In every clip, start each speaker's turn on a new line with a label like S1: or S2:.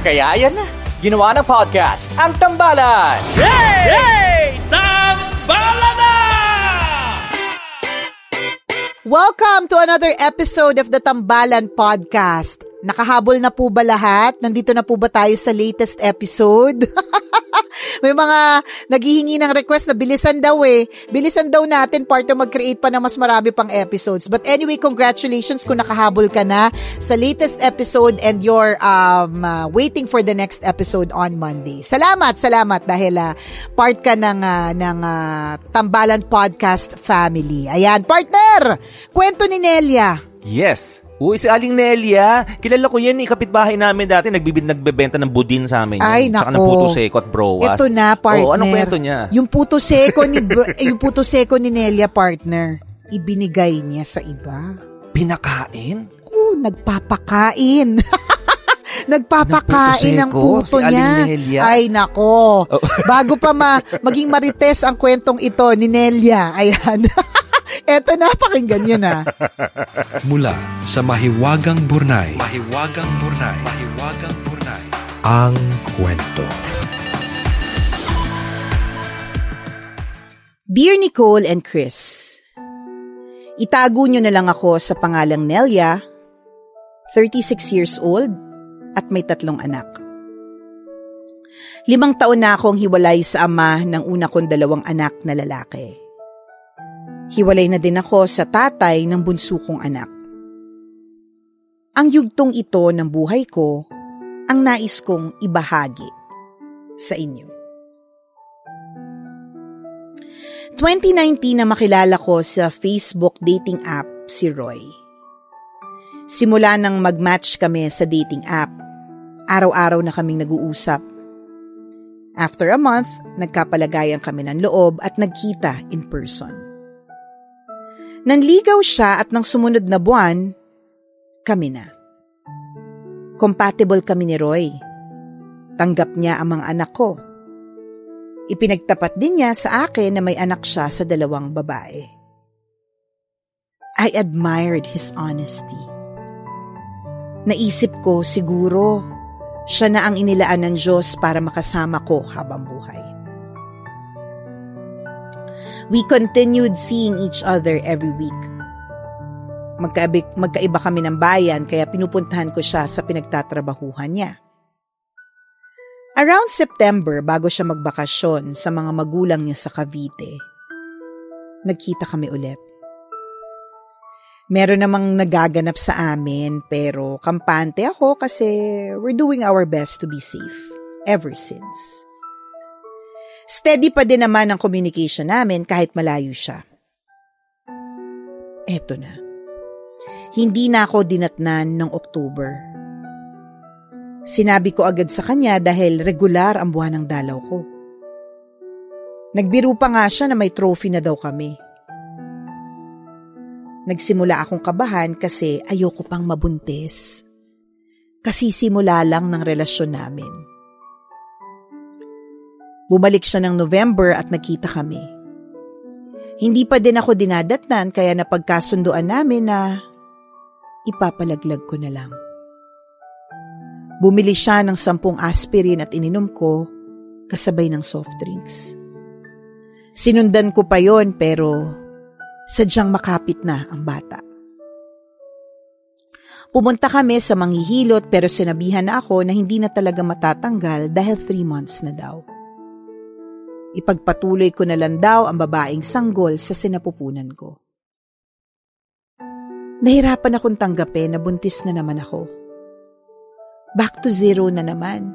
S1: Kaya yan na, ginawa ng podcast, ang tambalan.
S2: Welcome to another episode of the Tambalan Podcast. Nakahabol na po ba lahat? Nandito na po ba tayo sa latest episode? May mga naghihingi ng request na bilisan daw eh. Bilisan daw natin part to mag-create pa ng mas marami pang episodes. But anyway, congratulations kung nakahabol ka na sa latest episode and you're um, uh, waiting for the next episode on Monday. Salamat, salamat dahil uh, part ka ng, uh, ng uh, Tambalan Podcast family. Ayan, partner! Kwento ni Nelia.
S3: Yes. Uy, si Aling Nelia. Kilala ko yan, eh. Kapitbahay namin dati. Nagbibid, nagbebenta ng budin sa amin.
S2: Ay,
S3: Tsaka
S2: nako.
S3: ng puto seko at browas.
S2: Ito na, partner.
S3: Oo, anong kwento niya?
S2: Yung puto seko ni, br- yung puto seko ni Nelia, partner, ibinigay niya sa iba.
S3: Pinakain?
S2: Oo, nagpapakain. Nagpapakain ng
S3: puto si
S2: niya.
S3: Nelia.
S2: Ay, nako.
S3: Oh.
S2: Bago pa ma, maging marites ang kwentong ito ni Nelia. Ayan. Eto na, pakinggan nyo na.
S4: Mula sa Mahiwagang Burnay. Mahiwagang Burnay. Mahiwagang Burnay. Ang kwento.
S2: Dear Nicole and Chris, Itago nyo na lang ako sa pangalang Nelia, 36 years old, at may tatlong anak. Limang taon na akong hiwalay sa ama ng una kong dalawang anak na lalaki. Hiwalay na din ako sa tatay ng bunso kong anak. Ang yugtong ito ng buhay ko ang nais kong ibahagi sa inyo. 2019 na makilala ko sa Facebook dating app si Roy. Simula nang mag-match kami sa dating app, araw-araw na kaming nag-uusap. After a month, nagkapalagayan kami ng loob at nagkita in person. Nanligaw siya at nang sumunod na buwan, kami na. Compatible kami ni Roy. Tanggap niya ang mga anak ko. Ipinagtapat din niya sa akin na may anak siya sa dalawang babae. I admired his honesty. Naisip ko siguro siya na ang inilaan ng Diyos para makasama ko habang buhay. We continued seeing each other every week. Magkaiba, magkaiba kami ng bayan kaya pinupuntahan ko siya sa pinagtatrabahuhan niya. Around September, bago siya magbakasyon sa mga magulang niya sa Cavite, nagkita kami ulit. Meron namang nagaganap sa amin pero kampante ako kasi we're doing our best to be safe ever since. Steady pa din naman ang communication namin kahit malayo siya. Eto na. Hindi na ako dinatnan ng October. Sinabi ko agad sa kanya dahil regular ang buwan ng dalaw ko. Nagbiro pa nga siya na may trophy na daw kami. Nagsimula akong kabahan kasi ayoko pang mabuntis. Kasi simula lang ng relasyon namin. Bumalik siya ng November at nakita kami. Hindi pa din ako dinadatnan kaya napagkasunduan namin na ipapalaglag ko na lang. Bumili siya ng sampung aspirin at ininom ko kasabay ng soft drinks. Sinundan ko pa yon pero sadyang makapit na ang bata. Pumunta kami sa manghihilot pero sinabihan na ako na hindi na talaga matatanggal dahil three months na daw. Ipagpatuloy ko na lang daw ang babaeng sanggol sa sinapupunan ko. Nahirapan akong tanggapin na buntis na naman ako. Back to zero na naman.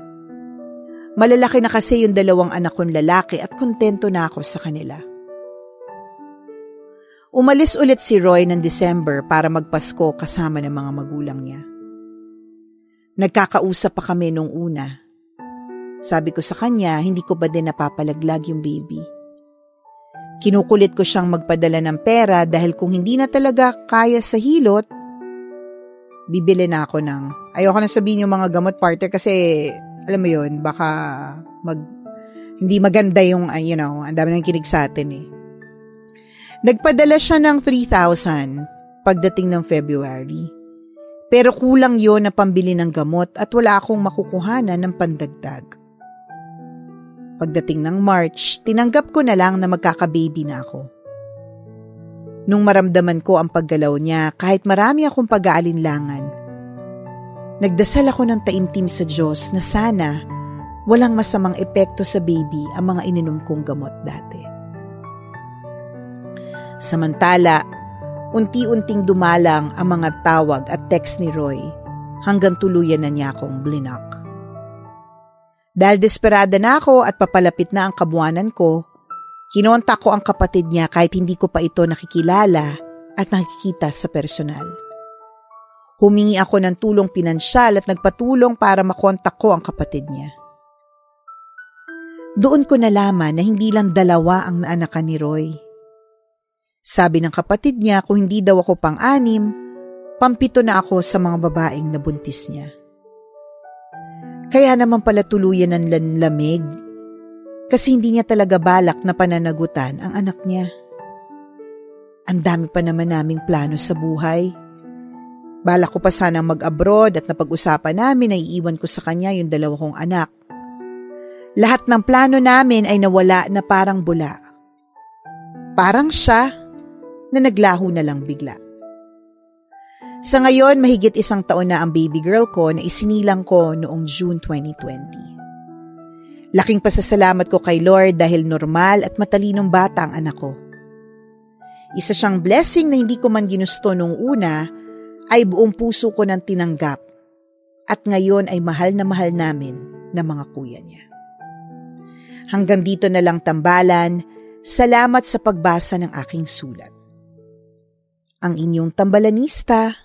S2: Malalaki na kasi yung dalawang anak kong lalaki at kontento na ako sa kanila. Umalis ulit si Roy ng December para magpasko kasama ng mga magulang niya. Nagkakausap pa kami nung una. Sabi ko sa kanya, hindi ko ba din napapalaglag yung baby. Kinukulit ko siyang magpadala ng pera dahil kung hindi na talaga kaya sa hilot, bibili na ako ng, ayoko na sabihin yung mga gamot partner kasi, alam mo yun, baka mag, hindi maganda yung, uh, you know, ang dami nang kinig sa atin eh. Nagpadala siya ng 3,000 pagdating ng February. Pero kulang yon na pambili ng gamot at wala akong makukuhanan ng pandagdag. Pagdating ng March, tinanggap ko na lang na magkakababy na ako. Nung maramdaman ko ang paggalaw niya kahit marami akong pag-aalinlangan, nagdasal ako ng taimtim sa Diyos na sana walang masamang epekto sa baby ang mga ininom kong gamot dati. Samantala, unti-unting dumalang ang mga tawag at text ni Roy hanggang tuluyan na niya akong blinak. Dahil desperada na ako at papalapit na ang kabuanan ko, kinontak ko ang kapatid niya kahit hindi ko pa ito nakikilala at nakikita sa personal. Humingi ako ng tulong pinansyal at nagpatulong para makontak ko ang kapatid niya. Doon ko nalaman na hindi lang dalawa ang naanakan ni Roy – sabi ng kapatid niya kung hindi daw ako pang-anim, pampito na ako sa mga babaeng nabuntis niya. Kaya naman pala tuluyan ng lanlamig kasi hindi niya talaga balak na pananagutan ang anak niya. Ang dami pa naman naming plano sa buhay. Balak ko pa sanang mag-abroad at napag-usapan namin na iiwan ko sa kanya yung dalawa kong anak. Lahat ng plano namin ay nawala na parang bula. Parang siya na naglaho na lang bigla. Sa ngayon, mahigit isang taon na ang baby girl ko na isinilang ko noong June 2020. Laking pasasalamat ko kay Lord dahil normal at matalinong bata ang anak ko. Isa siyang blessing na hindi ko man ginusto noong una ay buong puso ko nang tinanggap at ngayon ay mahal na mahal namin ng mga kuya niya. Hanggang dito na lang tambalan, salamat sa pagbasa ng aking sulat ang inyong tambalanista,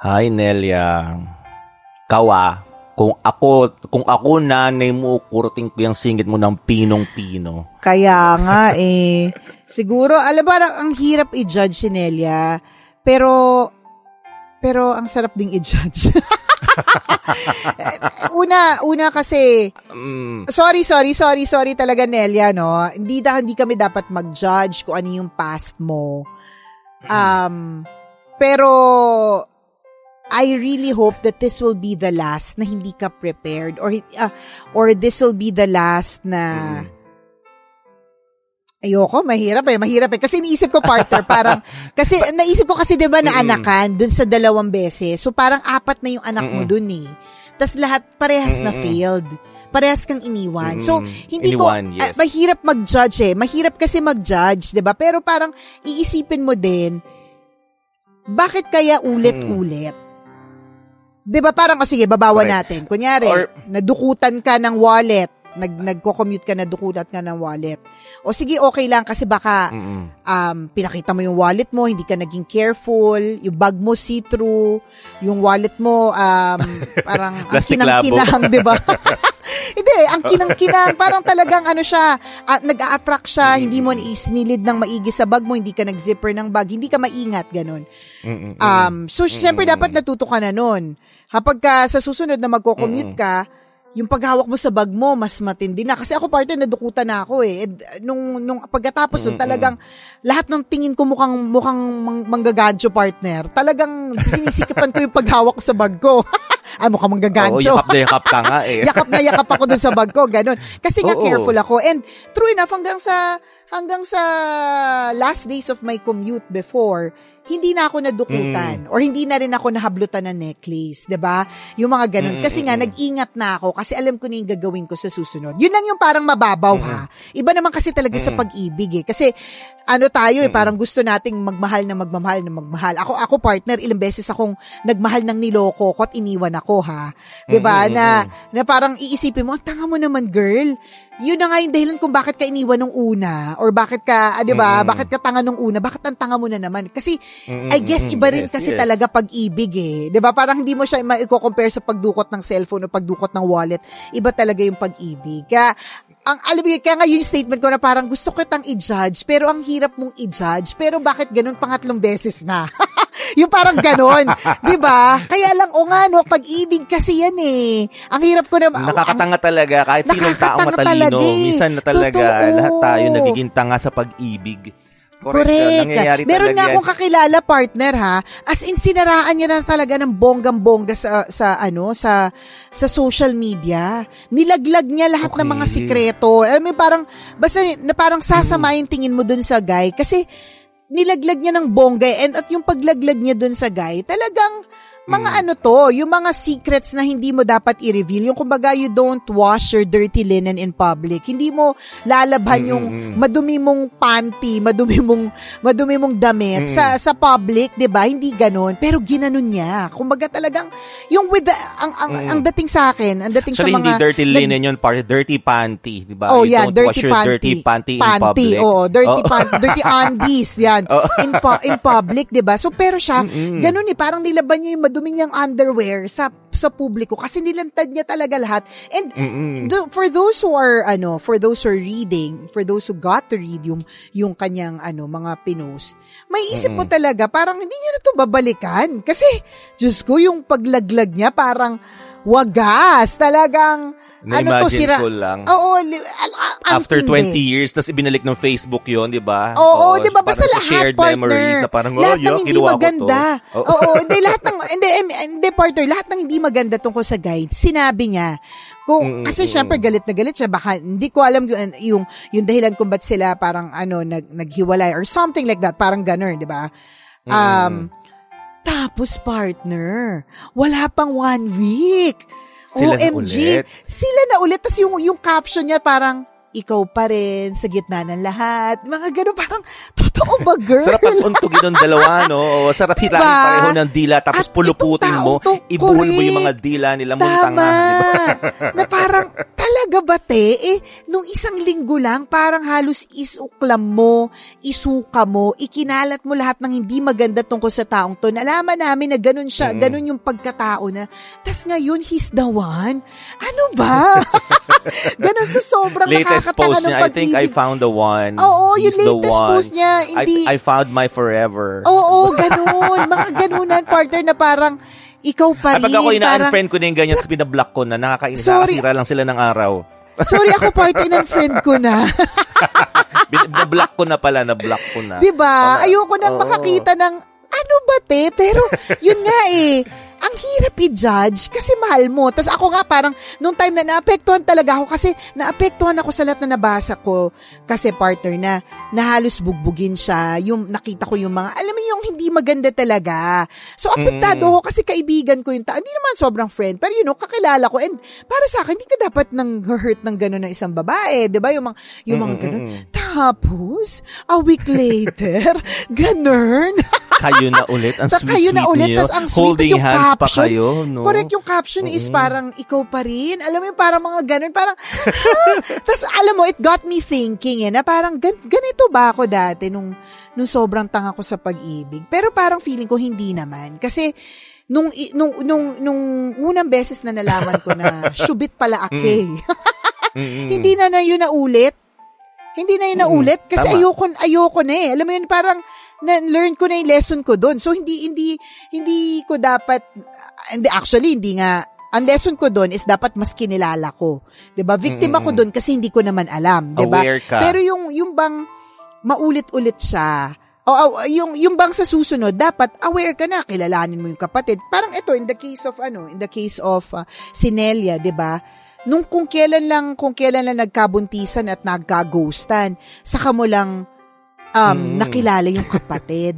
S3: Hi, Nelia. Kawa, kung ako, kung ako nanay mo, kurting ko yung singit mo ng pinong-pino.
S2: Kaya nga eh. Siguro, alam ba, ang hirap i-judge si Nelia. Pero, pero ang sarap ding i-judge. una, una kasi, mm. sorry, sorry, sorry, sorry talaga Nelia, no? Hindi, da, hindi kami dapat mag-judge kung ano yung past mo. Um, pero, I really hope that this will be the last na hindi ka prepared or uh, or this will be the last na mm. Ayoko, mahirap eh. Mahirap eh. Kasi iniisip ko partner, parang, kasi naisip ko kasi 'di ba na anakan dun sa dalawang beses. So parang apat na yung anak mo dun eh. Tapos lahat parehas na failed. Parehas kang iniwan. So, hindi
S3: Iniwan,
S2: ko, ah,
S3: yes.
S2: mahirap mag-judge eh. Mahirap kasi mag-judge, 'di ba Pero parang iisipin mo din, bakit kaya ulit-ulit? 'Di ba Parang, o sige, babawan
S3: Correct.
S2: natin. Kunyari,
S3: Or-
S2: nadukutan ka ng wallet, nag nagko-commute ka na dukulat ka ng wallet. O sige, okay lang kasi baka um, pinakita mo yung wallet mo, hindi ka naging careful, yung bag mo see-through, yung wallet mo um, parang ang kinang-kinang, di ba? hindi, ang kinang-kinang, parang talagang ano siya, at nag-a-attract siya, hindi mo isinilid ng maigi sa bag mo, hindi ka nag-zipper ng bag, hindi ka maingat, ganun.
S3: Mm-mm.
S2: Um, so, syempre, dapat natuto ka na nun. Kapag ka, sa susunod na magko-commute ka, yung paghawak mo sa bag mo, mas matindi na. Kasi ako partner, nadukutan na ako eh. And, uh, nung, nung pagkatapos nun, talagang lahat ng tingin ko mukhang, mukhang mang, manggagancho partner. Talagang sinisikapan ko yung paghawak ko sa bag ko. Ay, mukhang
S3: Oo,
S2: manggagancho.
S3: yakap na yakap ka nga eh.
S2: yakap na yakap ako dun sa bag ko, ganun. Kasi nga
S3: Oo.
S2: careful ako. And true enough, hanggang sa hanggang sa last days of my commute before, hindi na ako nadukutan or hindi na rin ako nahablutan ng necklace, 'di ba? Yung mga ganun. Kasi nga nag-ingat na ako kasi alam ko na yung gagawin ko sa susunod. Yun lang yung parang mababaw ha. Iba naman kasi talaga sa pag-ibig eh. Kasi ano tayo eh, parang gusto nating magmahal na magmamahal na magmahal. Ako ako partner, ilang beses akong nagmahal ng niloko ko at iniwan ako ha. 'Di ba? Na na parang iisipin mo, ang tanga mo naman, girl. Yun na nga yung dahilan kung bakit ka iniwan nung una or bakit ka, ah, 'di ba? Bakit ka tanga nung una? Bakit ang tanga mo na naman? Kasi I guess iba rin
S3: Yes,
S2: kasi
S3: yes.
S2: talaga pag-ibig eh. 'Di ba? Parang hindi mo siya ma-compare sa pagdukot ng cellphone o pagdukot ng wallet. Iba talaga yung pag-ibig. Kaya ang alam mo kaya nga yung statement ko na parang gusto ko itang i-judge, pero ang hirap mong i-judge. Pero bakit ganun pangatlong beses na? yung parang ganun. di ba? Kaya lang, o nga, no, pag-ibig kasi yan eh. Ang hirap ko na...
S3: Nakakatanga talaga kahit sinong
S2: Nakakatanga
S3: matalino.
S2: talaga eh.
S3: Minsan na talaga
S2: Totoo.
S3: lahat tayo nagiging tanga sa pag-ibig. Correct.
S2: Correct.
S3: Nangyayari
S2: Meron nga
S3: yan.
S2: akong kakilala partner ha. As in sinaraan niya na talaga ng bonggang-bongga sa sa ano sa sa social media. Nilaglag niya lahat ng mga
S3: Okay.
S2: sikreto. Alam mo parang basta na parang sasama yung tingin mo dun sa guy kasi nilaglag niya ng bongga eh. and at yung paglaglag niya dun sa guy talagang mga ano to, yung mga secrets na hindi mo dapat i-reveal. Yung kumbaga, you don't wash your dirty linen in public. Hindi mo lalabhan yung madumi mong panty, madumi mong, madumi mong damit sa sa public, 'di ba Hindi ganon. Pero ginanon niya. Kumbaga talagang, yung with the, ang, ang, ang dating sa akin, ang dating
S3: Actually,
S2: sa mga...
S3: hindi dirty
S2: nag-
S3: linen yun, part dirty panty, di ba?
S2: Oh,
S3: you
S2: yeah,
S3: don't wash
S2: dirty
S3: your
S2: panty.
S3: dirty panty, in public.
S2: Oo, dirty
S3: Oh.
S2: panty, dirty undies, yan. In, pu- in public, 'di ba So, pero siya, ganun eh, parang nilaban niya yung madumi niyang underwear sa sa publiko kasi nilantad niya talaga lahat. And do- for those who are, ano, for those who are reading, for those who got to read yung, yung kanyang, ano, mga pinost, may isip mo talaga, parang hindi niya na to babalikan. Kasi, Diyos ko, yung paglaglag niya, parang, wagas. Talagang, ano to, sira.
S3: ko lang.
S2: Oo, li-
S3: After
S2: tindi.
S3: 20 years, tapos ibinalik ng Facebook yun, di ba?
S2: Oo, di ba? Basta lahat,
S3: shared
S2: partner.
S3: memories na parang, oh,
S2: lahat
S3: yeah,
S2: ng hindi
S3: ginawa ko to.
S2: maganda.
S3: Oo.
S2: Oo, hindi, lahat ng, hindi, hindi, partner, lahat ng hindi maganda tungkol sa guide, sinabi niya. Kung, kasi syempre, galit na galit siya. Baka, hindi ko alam yung, yung, yung dahilan kung ba't sila parang, ano, nag, naghiwalay or something like that. Parang ganun, di ba? Um, tapos, partner, wala pang one week.
S3: Sila na
S2: OMG,
S3: ulit.
S2: sila na ulit. Tapos yung, yung caption niya parang, ikaw pa rin, sa gitna ng lahat. Mga ganun, parang, totoo ba, girl?
S3: Sarap pag-untugin ng dalawa, no? O, sarap hilahin
S2: Diba?
S3: pareho ng dila, tapos
S2: At
S3: puluputin mo, ibuhol mo yung mga dila nila, mong tanga. Di ba?
S2: na parang, talaga ba, te? Eh, nung isang linggo lang, parang halos isuklam mo, isuka mo, ikinalat mo lahat ng hindi maganda tungkol sa taong to. Nalaman namin na ganun siya, ganun yung pagkatao na. Tas ngayon, he's the one. Ano ba? ganun sa sobrang
S3: latest
S2: nakakatanga
S3: post
S2: ng
S3: niya, I think I found the one.
S2: Oo,
S3: He's
S2: yung
S3: the
S2: latest post niya, hindi-
S3: I, I found my forever.
S2: Oo, ganun. Mga ganunan, partner, na parang, ikaw pa rin.
S3: pag ako
S2: parang,
S3: ina-unfriend ko na yung ganyan, tapos binablock ko na, nakakainis,
S2: Sorry.
S3: nakakasira lang sila ng araw.
S2: sorry, ako party ng friend ko na.
S3: Na-block ko na pala, na-block ko na.
S2: Di ba?
S3: Wala.
S2: Ayoko nang
S3: Oo.
S2: makakita ng ano ba te? Pero yun nga eh. Ang hirap i-judge kasi mahal mo. Tapos ako nga parang, nung time na naapektuhan talaga ako kasi naapektuhan ako sa lahat na nabasa ko kasi partner na, na halos bugbugin siya. Yung nakita ko yung mga, alam mo yung hindi maganda talaga. So, apektado
S3: Mm.
S2: ako kasi kaibigan ko yung tao. Hindi naman sobrang friend, pero you know, kakilala ko. And para sa akin, hindi ka dapat nang hurt ng gano'n ng isang babae. ba Yung mga, yung mga gano'n. Tapos, a week later, ganun.
S3: Kayo na ulit. Ang sweet-sweet
S2: kayo na ulit,
S3: niyo.
S2: ang sweet,
S3: Holding
S2: tas
S3: hands pa kayo, no?
S2: Correct, yung caption is parang ikaw pa rin. Alam mo yung parang mga ganun, parang, Tapos alam mo, it got me thinking eh, na parang gan- ganito ba ako dati nung, nung sobrang tanga ko sa pag-ibig. Pero parang feeling ko hindi naman. Kasi, nung, nung, nung, nung unang beses na nalaman ko na, shubit pala ake. hindi na na yun na ulit. Hindi na yun na ulit kasi
S3: Tama.
S2: ayoko ayoko na eh. Alam mo yun parang na learn ko na yung lesson ko doon. So hindi hindi hindi ko dapat hindi actually hindi nga ang lesson ko doon is dapat mas kinilala ko. 'Di ba? Victim ako doon kasi hindi ko naman alam, 'di ba? Pero yung yung bang maulit-ulit siya. O o, yung yung bang sa susunod dapat aware ka na kilalanin mo yung kapatid. Parang ito in the case of ano, in the case of uh, Sinelia, 'di ba? Nung kung kailan lang kung kailan lang nagkabuntisan at nagka-ghostan, saka mo lang um,
S3: Mm.
S2: nakilala yung kapatid.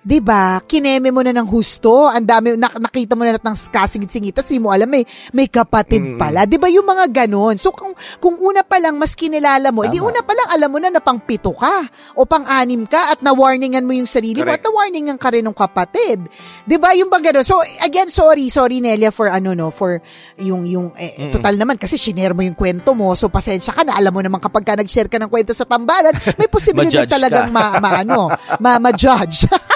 S2: 'Di ba? Kineme mo na ng husto, ang dami nak- nakita mo na lahat ng kasingit-singit, tapos di mo alam may may kapatid
S3: Mm.
S2: pala. 'Di ba yung mga ganon? So kung kung una pa lang mas kinilala mo,
S3: Tama.
S2: una pa lang alam mo na na pang pito ka o pang anim ka at na-warningan mo yung sarili mo
S3: Correct.
S2: at na-warningan ka rin ng kapatid. 'Di ba yung bang ganon? So again, sorry, sorry Nelia for ano no, for yung yung eh, total naman kasi shinare mo yung kwento mo. So pasensya ka na, alam mo naman kapag ka nag-share ka ng kwento sa tambalan, may posibilidad talagang
S3: ka.
S2: ma, ma ano, ma, ma-judge.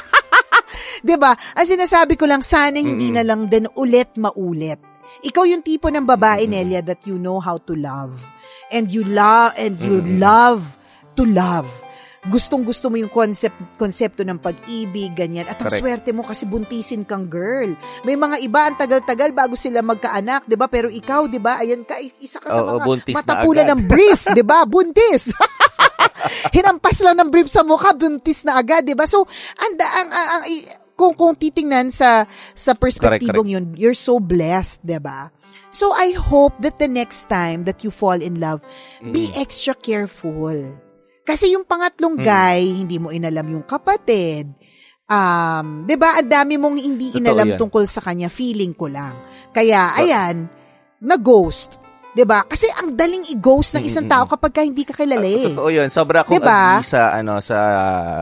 S2: 'Di ba? Ang sinasabi ko lang sana hindi na lang din ulit maulit. Ikaw yung tipo ng babae Nelia that you know how to love. And you love and you love to love. Gustong gusto mo yung concept konsepto ng pag-ibig, ganyan. At ang
S3: Correct.
S2: swerte mo kasi buntisin kang girl. May mga iba ang tagal-tagal bago sila magkaanak, 'di ba? Pero ikaw, 'di ba? Ayan ka isa ka sa
S3: Oo,
S2: mga
S3: agad.
S2: ng brief, 'di ba? Buntis. Hinampas lang ng brief sa mukha, buntis na agad, 'di ba? So, ang, ang, ang, ang kung kung titingnan sa sa perspektibong yun, you're so blessed, 'di ba? So I hope that the next time that you fall in love, be extra careful. Kasi yung pangatlong guy, hindi mo inalam yung kapatid. Um, 'di ba? Ang dami mong hindi
S3: Totoo
S2: inalam
S3: yan.
S2: tungkol sa kanya, feeling ko lang. Kaya ayan, na-ghost. 'Di ba? Kasi ang daling i-ghost ng isang tao kapag ka hindi ka kilala eh.
S3: Totoo 'yun. Sobra akong
S2: Diba?
S3: agree sa ano sa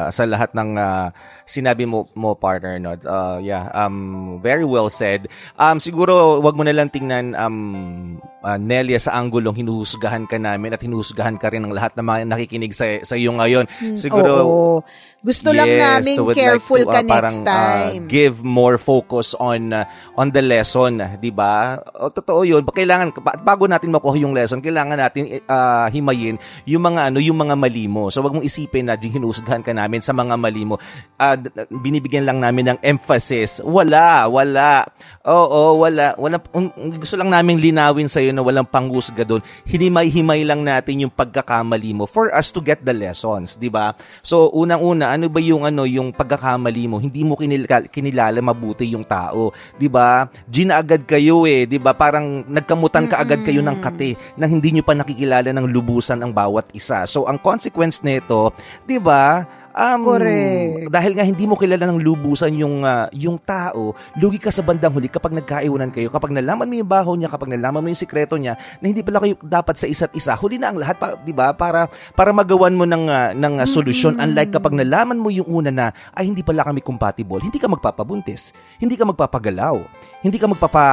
S3: sa lahat ng ah, sinabi mo mo partner no. Uh, yeah, um very well said. Um siguro wag mo na lang tingnan um ah, Nelia sa anggulong hinuhusgahan ka namin at hinuhusgahan ka rin ng lahat ng mga nakikinig sa sa iyo ngayon. Siguro
S2: Hmm, Oo. Gusto lang
S3: Yes,
S2: namin
S3: so
S2: careful
S3: like to,
S2: ka
S3: uh,
S2: next
S3: parang, uh,
S2: time.
S3: give more focus on uh, on the lesson, 'di ba? O totoo 'yun. Kailangan ba- bago natin makuha yung lesson, kailangan natin uh, himayin yung mga ano, yung mga mali mo. So wag mong isipin na hinusgahan ka namin sa mga mali mo. Uh, binibigyan lang namin ng emphasis. Wala, wala. Oo, wala. Wala um, gusto lang naming linawin sa na walang panghusga doon. Hinimay-himay lang natin yung pagkakamali mo for us to get the lessons, 'di ba? So unang-una, ano ba yung ano yung pagkakamali mo? Hindi mo kinilala, kinilala mabuti yung tao, 'di ba? Gina agad kayo eh, 'di ba? Parang nagkamutan ka agad kayo ng kate nang hindi nyo pa nakikilala ng lubusan ang bawat isa. So ang consequence nito, 'di ba? Um,
S2: Correct.
S3: Dahil nga hindi mo kilala ng lubusan yung ah, yung tao, lugi ka sa bandang huli kapag nagkaiwanan kayo, kapag nalaman mo yung baho niya, kapag nalaman mo yung sikreto niya, na hindi pala kayo dapat sa isa't isa. Huli na ang lahat, pa, 'di ba? Para para magawan mo ng ah, ng ah, solusyon. Unlike kapag nalaman mo yung una na ay hindi pala kami compatible, hindi ka magpapabuntis, hindi ka magpapagalaw, hindi ka magpapa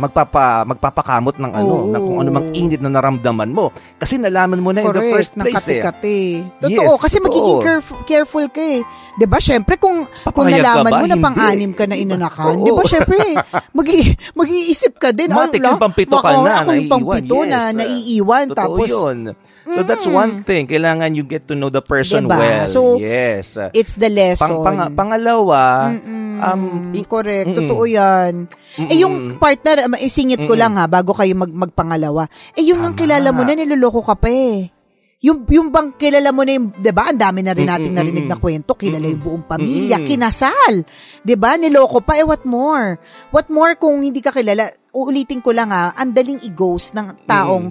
S3: magpapa magpapakamot ng ano,
S2: Oo.
S3: ng kung ano mang init na naramdaman mo kasi nalaman mo na in the
S2: Correct,
S3: first place eh.
S2: nakati-kati. Totoo,
S3: Yes,
S2: kasi
S3: totoo.
S2: magiging careful, careful ka eh. 'Di ba? Syempre kung kung
S3: Papayag ka
S2: nalaman
S3: ba?
S2: mo na pang-anim ka na inanakan. 'di ba? Syempre, magi mag-iisip ka din.
S3: Matik
S2: ala,
S3: yung pampito ka na,
S2: Ako yung pampito
S3: naiiwan,
S2: na
S3: yes.
S2: naiiwan.
S3: Totoo
S2: tapos,
S3: yun. So that's one thing. Kailangan you get to know the person
S2: Diba?
S3: well.
S2: So,
S3: yes.
S2: it's the lesson.
S3: Pang, pang- pangalawa, um,
S2: Mm,
S3: i-
S2: correct.
S3: Mm-mm.
S2: Totoo yan. Eh, yung partner, isingit ko lang ha, bago kayo mag, magpangalawa. Eh, yung ang kilala mo na, niloloko ka pa eh. Yung, yung bang kilala mo na yung, di ba, ang dami na rin nating narinig na kwento, kilala yung buong pamilya, kinasal, di ba, niloko pa, eh what more? What more kung hindi ka kilala, uulitin ko lang ha, ang daling i-ghost ng taong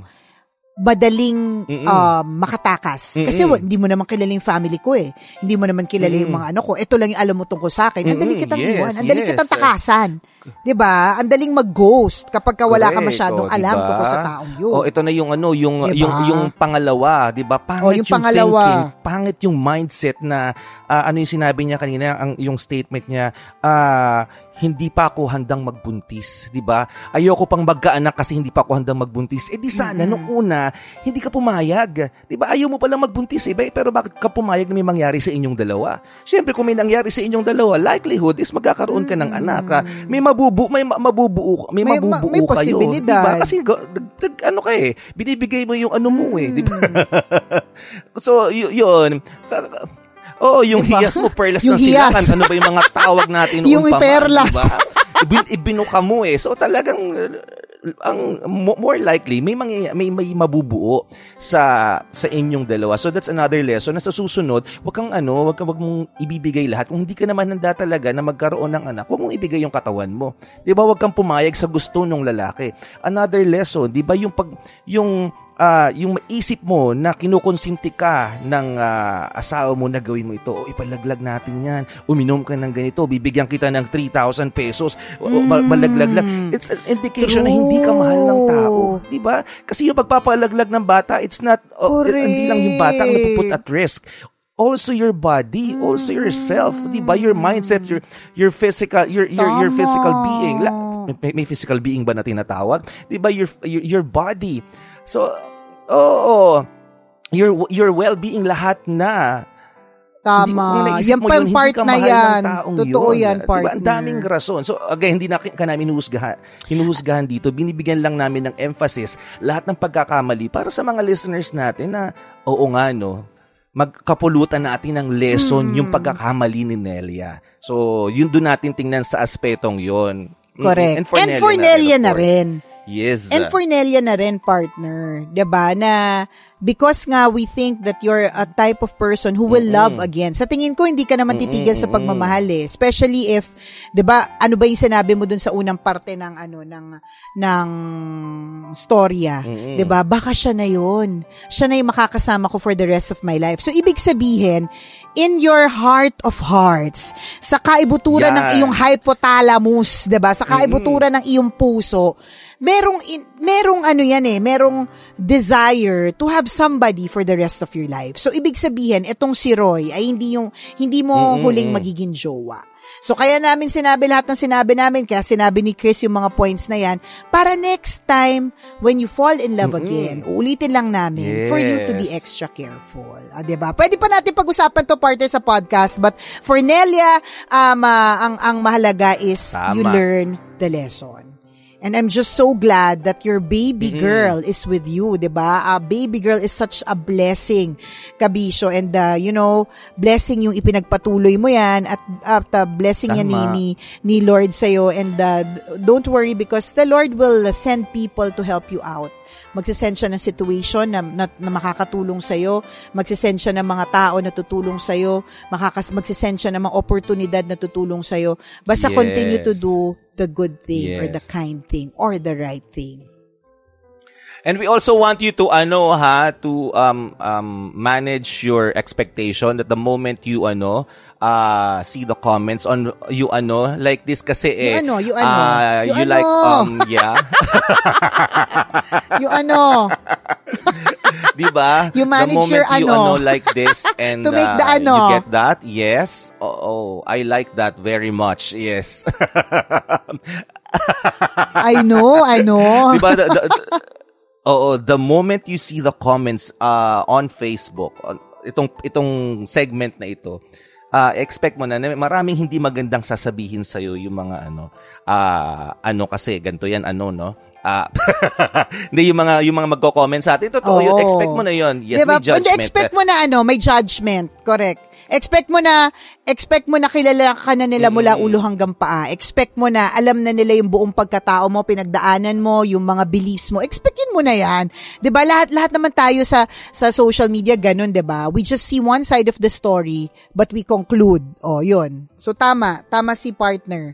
S2: madaling um, makatakas. Kasi
S3: Mm-mm.
S2: wa- hindi mo naman kilala yung family ko eh. Hindi mo naman kilala yung mga ano ko. Ito lang yung alam mo tungkol sa akin. Ang dali
S3: Mm-mm.
S2: kitang
S3: Yes,
S2: iwan. Ang dali
S3: yes.
S2: kitang takasan. 'Di ba? Ang daling mag-ghost kapag ka wala ka
S3: Correct.
S2: masyadong
S3: Oh,
S2: alam
S3: diba?
S2: tungkol sa taong yun.
S3: Oh, ito na yung ano, yung
S2: Diba?
S3: yung yung pangalawa, 'di ba? Pangit
S2: Oh, yung pangalawa.
S3: thinking, pangit yung mindset na ah, ano yung sinabi niya kanina, ang yung statement niya, ah, hindi pa ako handang magbuntis, 'di ba? Ayoko pang magkaanak kasi hindi pa ako handang magbuntis. Eh di sana nung una, hindi ka pumayag. 'Di ba? Ayaw mo palang magbuntis eh, pero bakit ka pumayag na may mangyari sa inyong dalawa? Syempre kung may nangyari sa inyong dalawa, likelihood is magkakaroon ka ng anak. ah. May mabubu may ma- mabubuo, may,
S2: May ma-
S3: mabubuo
S2: may
S3: kayo, 'di ba? Kasi nag- ano ka eh, binibigay mo yung ano mo eh, di ba?
S2: Mm.
S3: so, y- yun. Oo, yung
S2: Diba?
S3: hiyas mo, perlas
S2: Yung
S3: ng silakan. Ano ba yung mga tawag natin noon
S2: Yung
S3: pa man,
S2: perlas.
S3: Diba? Ibin, ibinuka mo eh. So talagang ang mo- more likely may mangy- may may mabubuo sa sa inyong dalawa. So that's another lesson na sa susunod, wag kang ano, wag kang wag mong ibibigay lahat. Kung hindi ka naman handa talaga na magkaroon ng anak, wag mong ibigay yung katawan mo. 'Di ba? Wag kang pumayag sa gusto ng lalaki. Another lesson, 'di ba, yung pag yung ah, yung maisip mo na kinukonsinti ka ng ah, asawa mo na gawin mo ito, o ipalaglag natin yan, uminom ka ng ganito, bibigyan kita ng 3,000 pesos, o, o, ma- malaglag lang. It's an indication na hindi ka mahal ng tao. di ba? Kasi yung pagpapalaglag ng bata, it's not, oh, hindi lang yung bata ang napuput at risk also your body, also yourself, 'di ba? Your mindset, your your physical, your your your physical being. La- may, may physical being ba na tinatawag? 'Di ba? Your, your your body. So, oo. Your your well-being lahat na. Hindi-
S2: Tama.
S3: naisip
S2: Yan pa
S3: yun,
S2: yung
S3: hindi
S2: part na yan. Totoo
S3: yun.
S2: yan,
S3: Diba?
S2: partner.
S3: Ang daming rason. So, again, hindi na ka namin hinuhusgahan, hinuhusgahan dito. Binibigyan lang namin ng emphasis lahat ng pagkakamali para sa mga listeners natin na, oo nga, no, magkapulutan natin ng lesson
S2: Hmm.
S3: yung pagkakamali ni Nelia. So, yun doon natin tingnan sa aspetong yon.
S2: Correct.
S3: And for
S2: And
S3: Nelia,
S2: for
S3: na rin,
S2: Nelia na
S3: course.
S2: rin.
S3: Yes.
S2: And for Nelia na rin, partner, 'di ba na because nga we think that you're a type of person who will love again. Sa tingin ko, hindi ka naman titigil sa pagmamahal eh. Especially if, 'di ba ano ba yung sinabi mo dun sa unang parte ng ano, ng, ng storya. 'di ba Baka siya na yun. Siya na yung makakasama ko for the rest of my life. So, ibig sabihin, in your heart of hearts, sa kaibuturan ng
S3: Yan.
S2: iyong hypothalamus, 'di ba Sa kaibuturan ng iyong puso, merong in- merong ano yan eh, merong desire to have somebody for the rest of your life. So ibig sabihin, itong si Roy ay hindi yung hindi mo huling magiging jowa. So kaya namin sinabi lahat ng sinabi namin, kaya sinabi ni Chris yung mga points na yan, para next time, when you fall in love again, uulitin lang namin for you to be
S3: Yes.
S2: extra careful. Ah, 'di ba? Pwede pa natin pag-usapan to partner sa podcast, but for Nelia, um, ah, ang ang mahalaga is you
S3: Tama.
S2: learn the lesson. And I'm just so glad that your baby girl is with you, 'di ba? A baby girl is such a blessing, Kabisyo. And uh, you know, blessing yung ipinagpatuloy mo 'yan at at uh, blessing yan ni,
S3: Tama.
S2: ni ni Lord sa and uh, don't worry because the Lord will send people to help you out. Magsisend siya ng situation na, na, na makakatulong sa'yo. Magsisend siya ng mga tao na tutulong sa'yo. Makakas, magsisend siya ng mga oportunidad na tutulong sa'yo. Basta
S3: Yes.
S2: continue to do the good thing or the kind thing or the right thing.
S3: And we also want you to ano ha to um um manage your expectation that the moment you ano uh see the comments on you ano? Like this kasi eh
S2: ano, you ano,
S3: ah,
S2: you
S3: you
S2: ano.
S3: like um yeah.
S2: Yung ano,
S3: di ba
S2: You manage
S3: the moment
S2: your
S3: you
S2: ano.
S3: ano like this and
S2: To make the
S3: uh,
S2: ano.
S3: you get that? Yes. Oh, oh I like that very much. Yes.
S2: I know, I know.
S3: Di ba? The, the, the- oo, the moment you see the comments uh, on Facebook, on, itong itong segment na ito, uh, expect mo na, na maraming hindi magandang sasabihin sa yung mga ano, ah ano kasi ganito yan ano no. Ah, hindi yung mga yung mga magko-comment sa atin. Totoo yun.
S2: Oo.
S3: Expect mo na yun. Yes,
S2: Diba?
S3: may judgment.
S2: Hindi, expect mo na ano, may judgment. Correct. Expect mo na, expect mo na kilala ka na nila mula ulo hanggang paa. Expect mo na alam na nila yung buong pagkatao mo, pinagdaanan mo, yung mga beliefs mo. Expectin mo na yan. 'Di ba Lahat, lahat naman tayo sa, sa social media, ganun, 'di ba We just see one side of the story, but we conclude. Oh, yun. So, tama. Tama si partner.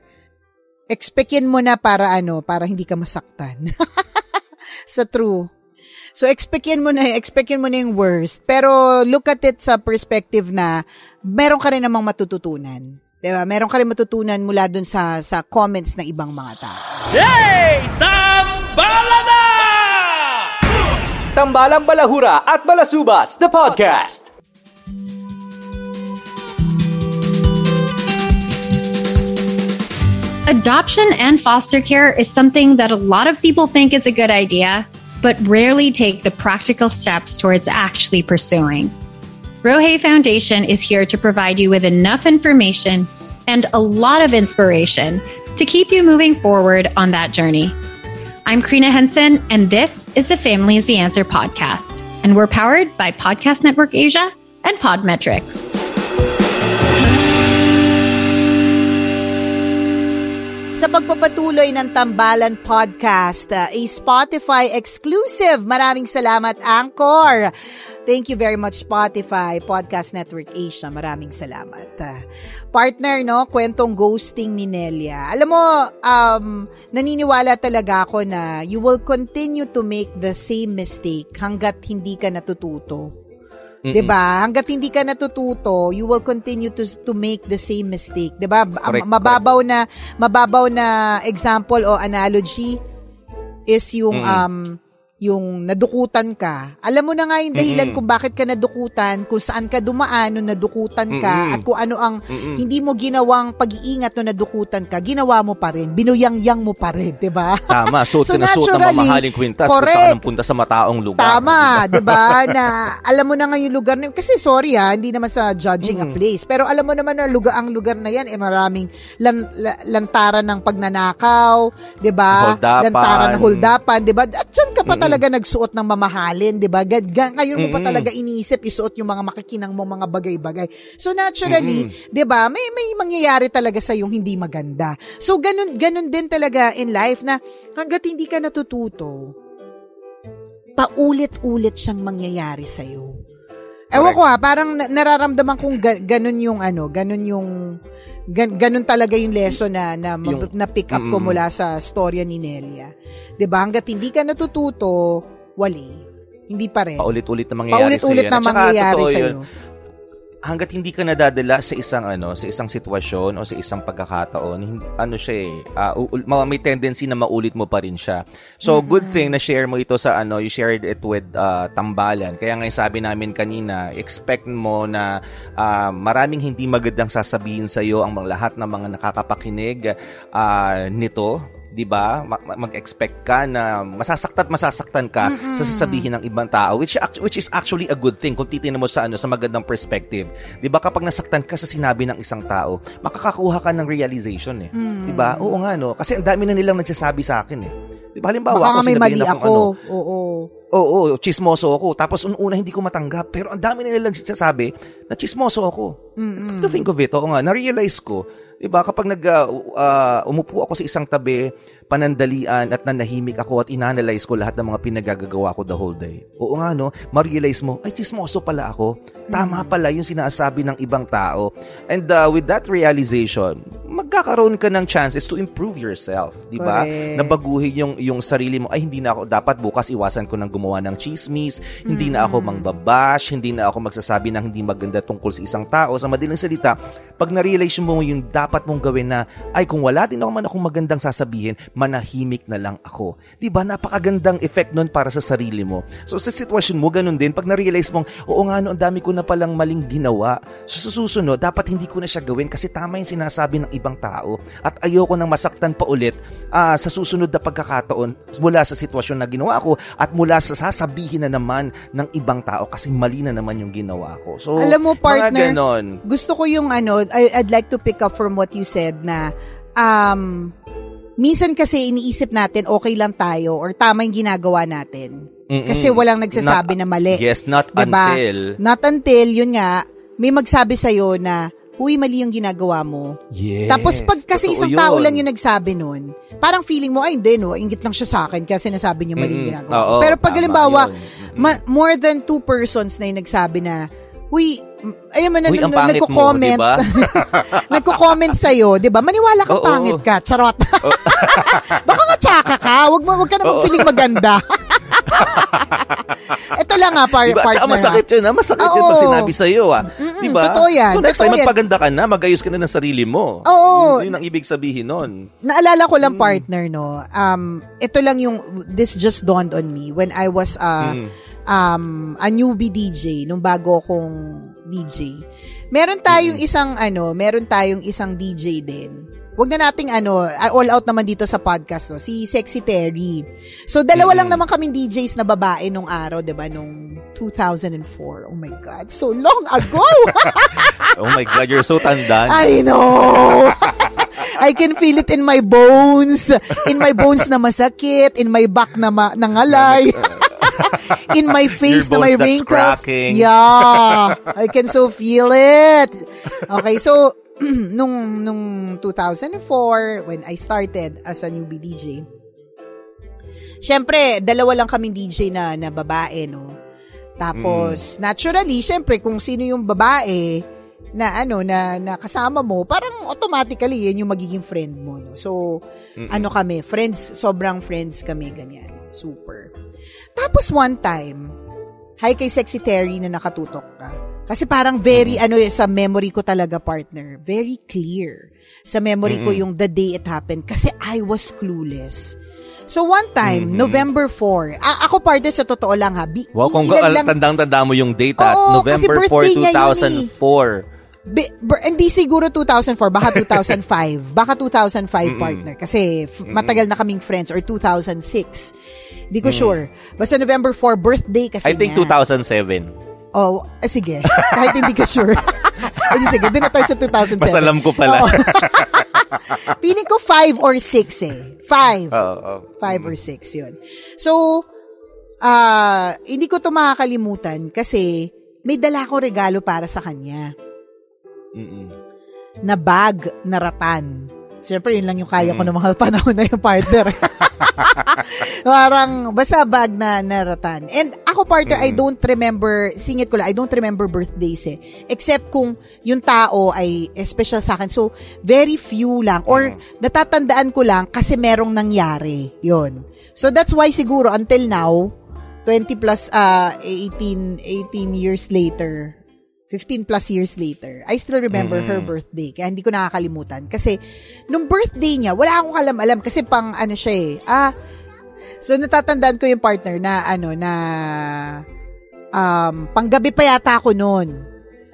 S2: Expectin mo na para ano, para hindi ka masaktan. sa true. So, expectin mo na, expectin mo na yung worst. Pero, look at it sa perspective na meron ka rin namang matututunan. Diba? Meron ka rin matutunan mula dun sa, sa comments ng ibang mga tao.
S1: Hey! Tambala na! Tambalang Balahura at Balasubas, the podcast.
S5: Adoption and foster care is something that a lot of people think is a good idea, but rarely take the practical steps towards actually pursuing. Rohe Foundation is here to provide you with enough information and a lot of inspiration to keep you moving forward on that journey. I'm Krina Henson, and this is the Family is the Answer podcast. And we're powered by Podcast Network Asia and Podmetrics.
S2: Sa pagpapatuloy ng Tambalan Podcast, uh, a Spotify exclusive. Maraming salamat, Anchor. Thank you very much, Spotify, Podcast Network Asia. Maraming salamat. Uh, partner, no? Kwentong ghosting ni Nelia. Alam mo, um, naniniwala talaga ako na you will continue to make the same mistake hanggat hindi ka natututo. 'Di ba? Hangga't hindi ka natututo, you will continue to to make the same mistake, 'di ba?
S3: Correct,
S2: Mababaw na mababaw na example o analogy is yung
S3: Mm-mm.
S2: um yung nadukutan ka. Alam mo na nga yung dahilan
S3: Mm-mm.
S2: kung bakit ka nadukutan, kung saan ka dumaan nung nadukutan ka,
S3: Mm-mm.
S2: at kung ano ang
S3: Mm-mm.
S2: hindi mo ginawang pag-iingat nung nadukutan ka, ginawa mo pa rin, binuyang-yang mo pa rin, 'di ba?
S3: Tama, suot
S2: So,
S3: ka na suot ng mamahaling kwintas. Punta ka
S2: correct.
S3: ng punta sa mataong lugar.
S2: Tama, 'di ba? Na alam mo na nga yung lugar na kasi sorry ha, hindi naman sa judging a place, pero alam mo naman na lugar ang lugar na 'yan eh maraming lan, la- lantaran ng pagnanakaw, 'di ba?
S3: Holdapan.
S2: Lantaran ng holdapan, 'di ba? At diyan ka pa
S3: Mm-mm.
S2: Talaga nagsuot ng mamahalin, 'di ba? Ngayon mo pa talaga iniisip isuot yung mga makikinang mo mga bagay-bagay. So naturally, 'di ba? May may mangyayari talaga sa yung hindi maganda. So ganun ganun din talaga in life na hangga't hindi ka natututo, paulit-ulit siyang mangyayari sa iyo. Ewan ko ha, parang na- nararamdaman kong ga- ganun yung ano, ganun yung gan- ganun talaga yung lesson na na,
S3: Yung-
S2: na pick up ko mula sa storya ni Nelia. 'Di ba? Hangga't hindi ka natututo, wali. Hindi pa rin.
S3: Paulit-ulit na mangyayari
S2: Paulit-ulit
S3: sa'yo.
S2: na
S3: At saka,
S2: mangyayari sa
S3: yun, hanggat hindi ka nadadala sa isang ano, sa isang sitwasyon o sa isang pagkakataon, ano siya eh, ma- may tendency na maulit mo pa rin siya. So good thing na share mo ito sa ano, you shared it with ah, Tambalan. Kaya nga sabi namin kanina, expect mo na ah, maraming hindi magandang sasabihin sa iyo ang mga lahat ng mga nakakapakinig ah, nito 'di ba? Ma- ma- Mag-expect ka na masasaktan masasaktan ka sa sasabihin ng ibang tao which which is actually a good thing kung titingnan mo sa ano sa magandang perspective. 'Di ba kapag nasaktan ka sa sinabi ng isang tao, makakakuha ka ng realization eh. 'Di ba? Oo nga no, kasi ang dami na nilang nagsasabi sa akin eh. 'Di ba halimbawa
S2: Baka
S3: ako
S2: may mali ako.
S3: ano,
S2: Oo.
S3: Oo, chismoso ako. Tapos una hindi ko matanggap. Pero ang dami na nilang sinasabi na chismoso ako.
S2: Mm-mm.
S3: To think of it, oo nga, na-realize ko, di ba, kapag nag, uh, uh, umupo ako sa isang tabi, panandalian at nanahimik ako at inanalyze ko lahat ng mga pinagagagawa ko the whole day. Oo nga, no? Ma-realize mo, ay, chismoso pala ako. Tama pala yung sinasabi ng ibang tao. And uh, with that realization, magkakaroon ka ng chances to improve yourself, di ba? Na baguhin yung yung sarili mo ay hindi na ako dapat bukas iwasan ko ng gumawa ng chismis, hindi na ako mangbabash, hindi na ako magsasabi ng hindi maganda tungkol sa isang tao. Sa madaling salita, pag na-realize mo yung dapat mong gawin na ay kung wala din ako man akong magandang sasabihin, manahimik na lang ako. 'Di ba? Napakagandang effect nun para sa sarili mo. So sa sitwasyon mo ganun din pag na-realize mong oo nga no, ang dami ko na palang maling ginawa. So sa susunod, dapat hindi ko na siya gawin kasi tama yung sinasabi ng ibang tao at ayoko nang masaktan pa ulit ah, sa susunod na pagkakataon mula sa sitwasyon na ginawa ko at mula sa sasabihin na naman ng ibang tao kasi mali na naman yung ginawa ko. So,
S2: Alam mo, partner,
S3: ganon.
S2: gusto ko yung ano, I, I'd like to pick up from what you said na um, minsan kasi iniisip natin okay lang tayo or tama yung ginagawa natin.
S3: Mm-mm.
S2: Kasi walang nagsasabi
S3: Not-
S2: na mali.
S3: Yes, not
S2: Diba?
S3: until.
S2: Not until, yun nga, may magsabi sa'yo na, huy, mali yung ginagawa mo.
S3: Yes.
S2: Tapos pag kasi isang tao
S3: yun.
S2: lang yung nagsabi nun, parang feeling mo, ay hindi no, ingit lang siya sa akin kaya sinasabi niya mali yung ginagawa.
S3: Oo,
S2: Pero pag halimbawa, ma- more than two persons na yung nagsabi na, huy, ayun mo na,
S3: Uy,
S2: na,
S3: mo,
S2: nagko-comment.
S3: diba?
S2: nagko-comment sa'yo, di ba? Maniwala kang
S3: Oo.
S2: pangit ka. Charot. Baka nga tsaka ka. Wag, mo, wag ka naman
S3: Oo.
S2: feeling maganda. Ito lang nga, par-
S3: Diba?
S2: partner.
S3: Tsaka masakit yun, ha? Masakit yun
S2: Oo.
S3: pag sinabi sa'yo, ha? Diba?
S2: totoo yan,
S3: So next
S2: totoo
S3: time,
S2: yan.
S3: magpaganda ka na, magayos ka na ng sarili mo.
S2: Oo.
S3: Yun, yun ang ibig sabihin nun.
S2: naalala ko
S3: Mm.
S2: lang partner no um ito lang yung this just dawned on me when I was uh,
S3: Mm.
S2: um a newbie DJ nung bago akong DJ meron tayong isang ano meron tayong isang DJ din Wag na nating ano, ah, all out naman dito sa podcast, no? si Sexy Terry. So, dalawa lang naman kaming DJs na babae nung araw, di ba? Nung 2004. Oh my God, so long ago!
S3: Oh my God, you're so tandaan.
S2: I know! I can feel it in my bones. In my bones na masakit. In my back na ma- nangalay. in my face na may wrinkles.
S3: cracking.
S2: Yeah. I can so feel it. Okay, so, nung, nung 2004, when I started as a newbie DJ, syempre, dalawa lang kaming DJ na, na babae, no? Tapos, naturally, syempre, kung sino yung babae, na ano na, na kasama mo parang automatically yan yung magiging friend mo no? So
S6: Mm-mm.
S2: ano kami friends sobrang friends kami ganyan. Super. Tapos one time hi kay sexy Terry na nakatutok ka kasi parang very ano eh, sa memory ko talaga partner very clear sa memory ko
S6: Mm-mm.
S2: yung the day it happened kasi I was clueless So one time,
S3: Mhm.
S2: November 4, a- ako partner sa totoo lang ha, bi-
S3: Wow, kung
S2: ilan lang-
S3: tandang-tanda mo yung date at
S2: Oo,
S3: November 4,
S2: birthday niya yun eh.
S3: 2004.
S2: Bi- ber- hindi siguro 2004, baka 2005. baka 2005
S3: Mm-mm.
S2: partner. Kasi f- matagal na kaming friends or 2006. Hindi ko
S3: Mm.
S2: sure. Basta November 4, birthday kasi
S3: I think
S2: niya.
S3: 2007.
S2: Oh, eh, sige. Kahit hindi ka sure. Hindi, sige. Doon na tayo sa 2007.
S3: Mas alam ko pala.
S2: Feeling ko 5 or 6 eh. 5.
S3: Oo, oo.
S2: 5 or 6 yun. So, ah hindi ko to makakalimutan kasi may dala akong regalo para sa kanya
S3: Mm-mm.
S2: na bag na ratan. Siyempre, yun lang yung kaya ko
S3: Mm.
S2: ng mga panahon na yung partner. Parang, basta bag na naratan. And ako, partner, I
S6: Mm.
S2: don't remember, singit ko lang, I don't remember birthdays eh. Except kung yung tao ay special sa akin. So, very few lang. Or, natatandaan ko lang kasi merong nangyari. Yun. So, that's why siguro, until now, 20 plus, uh, 18, 18 years later, 15 plus years later, I still remember
S6: Mm.
S2: her birthday. Kaya hindi ko nakakalimutan. Kasi, nung birthday niya, wala akong alam-alam. Kasi pang, ano siya eh. Ah, so natatandaan ko yung partner na, ano, na, um, panggabi pa yata ako noon.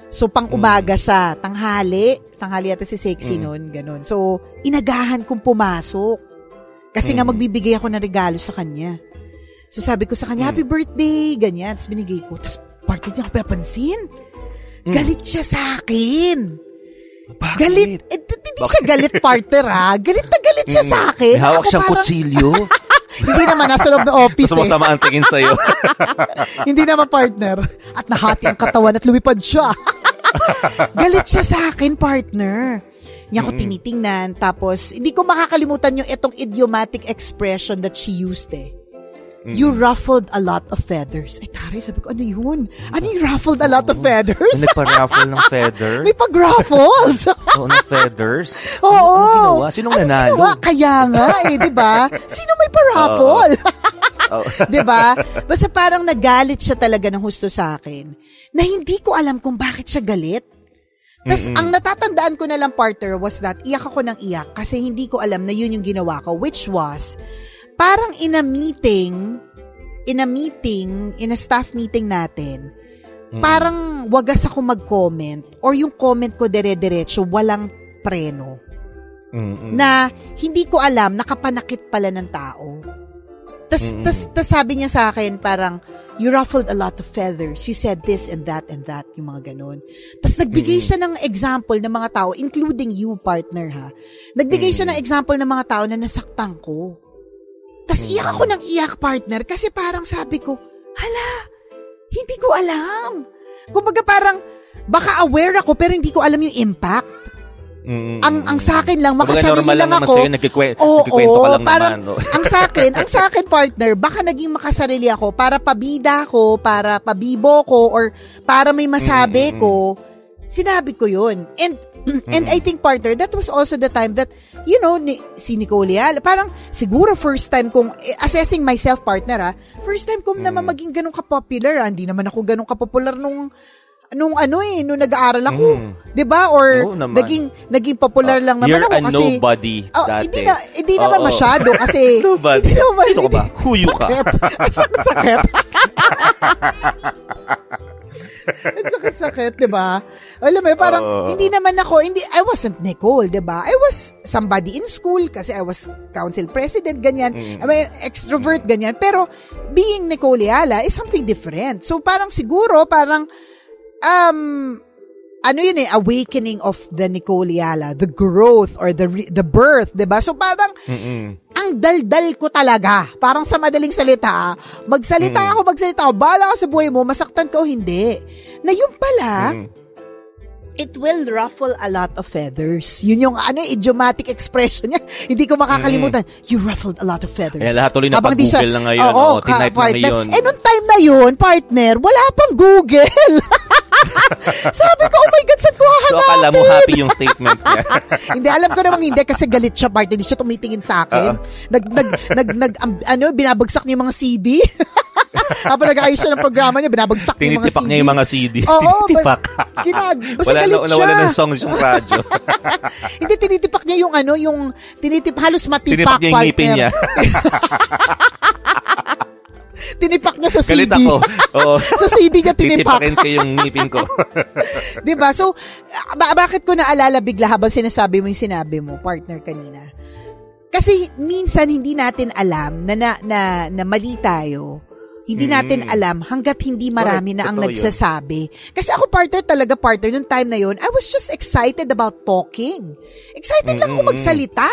S2: So, pang umaga siya. Tanghali. Tanghali yata si Sexy
S6: Mm.
S2: noon. Ganon. So, inagahan kong pumasok. Kasi nga
S6: Mm.
S2: magbibigay ako ng regalo sa kanya. So, sabi ko sa kanya, happy birthday. Ganyan. Tapos binigay ko. Tapos, partner niya ako pinapansin. Galit siya sa akin. Galit. Eh, hindi siya galit, partner, ha? Galit na galit siya sa akin.
S3: May hawak
S2: Ako
S3: siyang
S2: parang-
S3: kutsilyo.
S2: hindi naman, nasa loob ng office
S3: Gusto mo
S2: eh.
S3: ang tingin sa'yo.
S2: hindi naman, partner. At nahati ang katawan at lumipad siya. galit siya sa akin, partner. Niya ako
S6: Mm.
S2: tinitingnan. Tapos, hindi ko makakalimutan yung itong idiomatic expression that she used eh. You ruffled a lot of feathers. Ay, taray, sabi ko, ano yun? Ano yung ruffled a lot of feathers?
S3: May nagpa-raffle ng feather.
S2: May pag-ruffles.
S3: Oo, ng feathers.
S2: Oo.
S3: Ano ginawa? Sinong nanalo?
S2: Ginawa? Kaya nga eh, di ba? Sino may pa-raffle?
S3: Oh.
S2: 'Di ba? Basta parang nagalit siya talaga ng husto sa akin. Na hindi ko alam kung bakit siya galit. Tapos ang natatandaan ko na lang partner was that iyak ako ng iyak kasi hindi ko alam na yun yung ginawa ko which was parang in a meeting in a meeting, in a staff meeting natin,
S6: Mm.
S2: parang wagas ako mag-comment or yung comment ko dire-diretso, walang preno.
S3: Mm-mm.
S2: Na hindi ko alam, nakapanakit pala ng tao. Tas,
S3: Mm-mm.
S2: tas, tas sabi niya sa akin parang, you ruffled a lot of feathers. You said this and that and that, yung mga ganun. Tapos nagbigay
S3: Mm-mm.
S2: siya ng example ng mga tao, including you, partner, ha? Nagbigay siya ng example ng mga tao na nasaktan ko. Tapos iyak ako ng iyak, partner, kasi parang sabi ko, hala, hindi ko alam. Kumbaga parang, baka aware ako, pero hindi ko alam yung impact.
S3: Mm.
S2: Ang ang sa akin lang makasarili
S3: normal lang
S2: lang ako.
S3: sa'yo, nagkikwen-
S2: Oo,
S3: nagkikwento ka lang
S2: parang,
S3: naman, no?
S2: ang sa akin, ang sa akin partner, baka naging makasarili ako para pabida ko, para pabibo ko or para may masabi
S3: Mm, mm,
S2: ko. Sinabi ko 'yun. And and I think partner, that was also the time that you know, ni, si Nicole Leal, parang siguro first time kong eh, assessing myself partner ah, first time kong naman maging ganun ka-popular ah. Hindi naman ako ganun ka-popular nung nung ano eh, nung nag-aaral ako.
S3: Mm.
S2: 'Di ba? Or
S3: Oo naman.
S2: naging naging popular lang naman
S3: You're
S2: ako
S3: a
S2: kasi
S3: nobody
S2: Oh,
S3: dati.
S2: hindi na hindi naman
S3: Oo.
S2: masyado kasi
S3: Nobody.
S2: hindi naman,
S3: Sino ka ba? Who you ka?
S2: Sakit. Sakit-sakit. Ang sakit-sakit, di ba? Alam mo, parang
S3: Oo.
S2: hindi naman ako, hindi, I wasn't Nicole, di ba? I was somebody in school kasi I was council president, ganyan.
S3: Mm.
S2: I mean, extrovert, ganyan. Pero being Nicole Ayala is something different. So parang siguro, parang, um, ano yun eh, awakening of the Nicole Ayala, the growth or the re- the birth, 'di ba? So parang
S3: Mm-mm.
S2: Ang daldal ko talaga. Parang sa madaling salita, magsalita
S3: Mm.
S2: ako, magsalita ako, bahala ka sa buhay mo, masaktan ka o hindi. Na yun pala,
S3: Mm.
S2: it will ruffle a lot of feathers. Yun yung ano, idiomatic expression niya. Hindi ko makakalimutan. You ruffled a lot of feathers.
S3: Kaya lahat tuloy
S2: Habang di
S3: napag-Google
S2: siya-
S3: na ngayon,
S2: Oo,
S3: oo,
S2: ka-
S3: tinype na
S2: partner.
S3: ngayon.
S2: Eh, nung time na yun, partner, wala pang Google. Sabi ko, oh my God, saan ko
S3: So,
S2: hahanapin?
S3: akala mo happy yung statement niya.
S2: hindi, alam ko namang hindi kasi galit siya, partner. Hindi siya tumitingin sa akin.
S3: Oo.
S2: Nag, nag, nag, nag, am- ano, binabagsak niya yung mga CD. Habang nag-ayos siya ng programa niya, binabagsak niya yung mga
S3: Tinitipak
S2: CD.
S3: niya yung mga CD.
S2: Oo,
S3: Tinitipak.
S2: kinag, basta
S3: Wala
S2: galit siya.
S3: nawala ng songs yung radyo.
S2: hindi, tinitipak niya yung ano, yung tinitip, halos matipak,
S3: Tinipak niya yung ngipin niya.
S2: Tinipak niya sa CD.
S3: Galit ako. Oo.
S2: sa CD niya tinipak.
S3: Titipakin ko yung ngipin ko.
S2: 'Di ba? So, ah, ba- bakit ko naalala bigla habang sinasabi mo yung sinabi mo, partner kanina? Kasi minsan hindi natin alam na na, na, na mali tayo. Hindi
S3: Mm.
S2: natin alam hanggat hindi marami
S3: Correct.
S2: na ang
S3: Totoo yun.
S2: nagsasabi. Kasi ako partner talaga partner nung time na yon, I was just excited about talking. Excited lang ako magsalita.